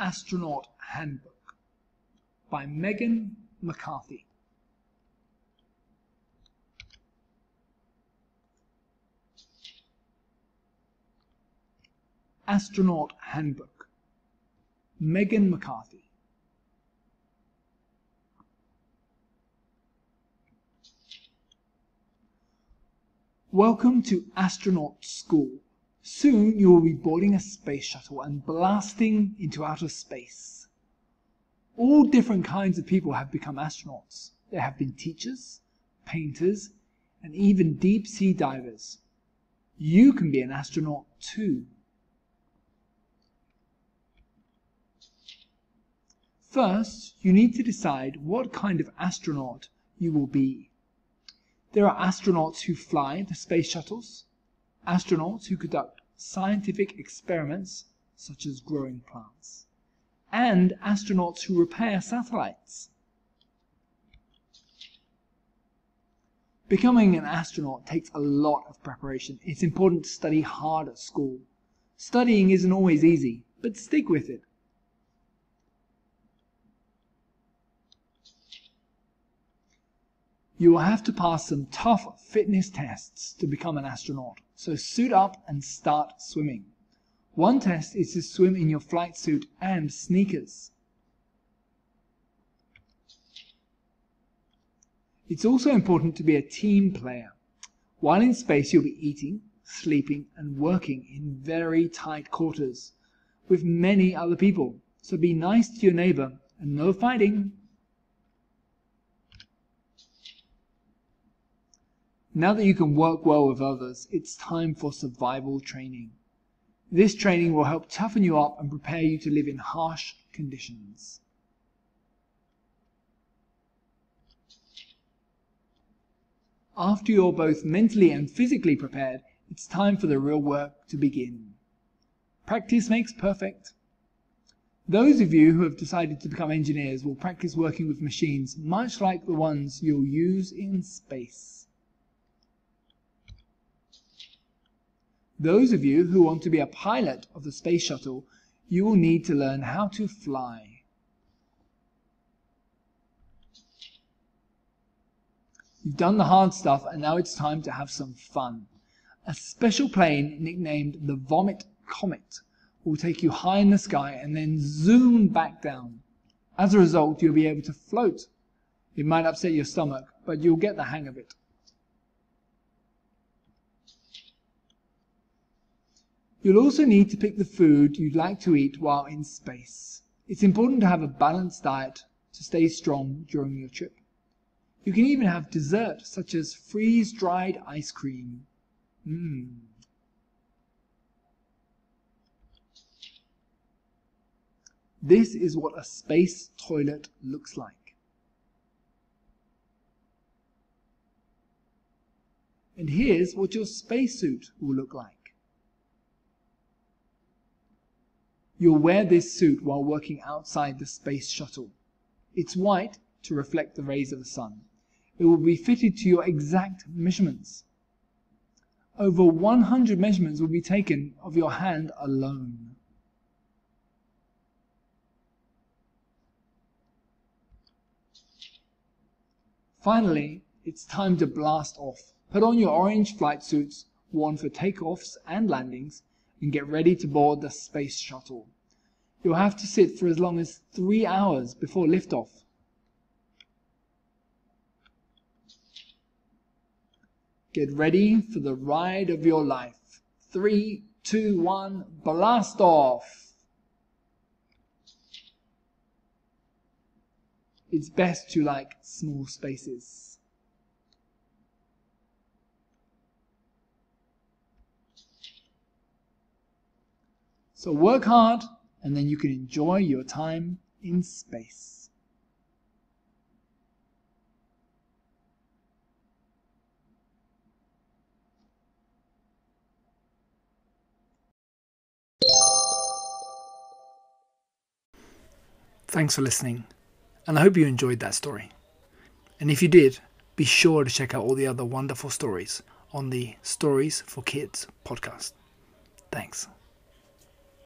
Astronaut Handbook by Megan McCarthy. Astronaut Handbook Megan McCarthy. Welcome to astronaut school. Soon you will be boarding a space shuttle and blasting into outer space. All different kinds of people have become astronauts. There have been teachers, painters, and even deep sea divers. You can be an astronaut too. First, you need to decide what kind of astronaut you will be. There are astronauts who fly the space shuttles, astronauts who conduct scientific experiments such as growing plants, and astronauts who repair satellites. Becoming an astronaut takes a lot of preparation. It's important to study hard at school. Studying isn't always easy, but stick with it. You will have to pass some tough fitness tests to become an astronaut, so suit up and start swimming. One test is to swim in your flight suit and sneakers. It's also important to be a team player. While in space, you'll be eating, sleeping, and working in very tight quarters with many other people. So be nice to your neighbor and no fighting. Now that you can work well with others, it's time for survival training. This training will help toughen you up and prepare you to live in harsh conditions. After you're both mentally and physically prepared, it's time for the real work to begin. Practice makes perfect. Those of you who have decided to become engineers will practice working with machines much like the ones you'll use in space. Those of you who want to be a pilot of the space shuttle, you will need to learn how to fly. You've done the hard stuff and now it's time to have some fun. A special plane nicknamed the Vomit Comet will take you high in the sky and then zoom back down. As a result, you'll be able to float. It might upset your stomach, but you'll get the hang of it. You'll also need to pick the food you'd like to eat while in space. It's important to have a balanced diet to stay strong during your trip. You can even have dessert such as freeze-dried ice cream. Mmm. This is what a space toilet looks like. And here's what your spacesuit will look like. You'll wear this suit while working outside the space shuttle. It's white to reflect the rays of the sun. It will be fitted to your exact measurements. Over 100 measurements will be taken of your hand alone. Finally, it's time to blast off. Put on your orange flight suits worn for takeoffs and landings and get ready to board the space shuttle. You'll have to sit for as long as three hours before liftoff. Get ready for the ride of your life. Three, two, one, blast off! It's best to like small spaces. So work hard, and then you can enjoy your time in space. Thanks for listening, and I hope you enjoyed that story. And if you did, be sure to check out all the other wonderful stories on the Stories for Kids podcast. Thanks.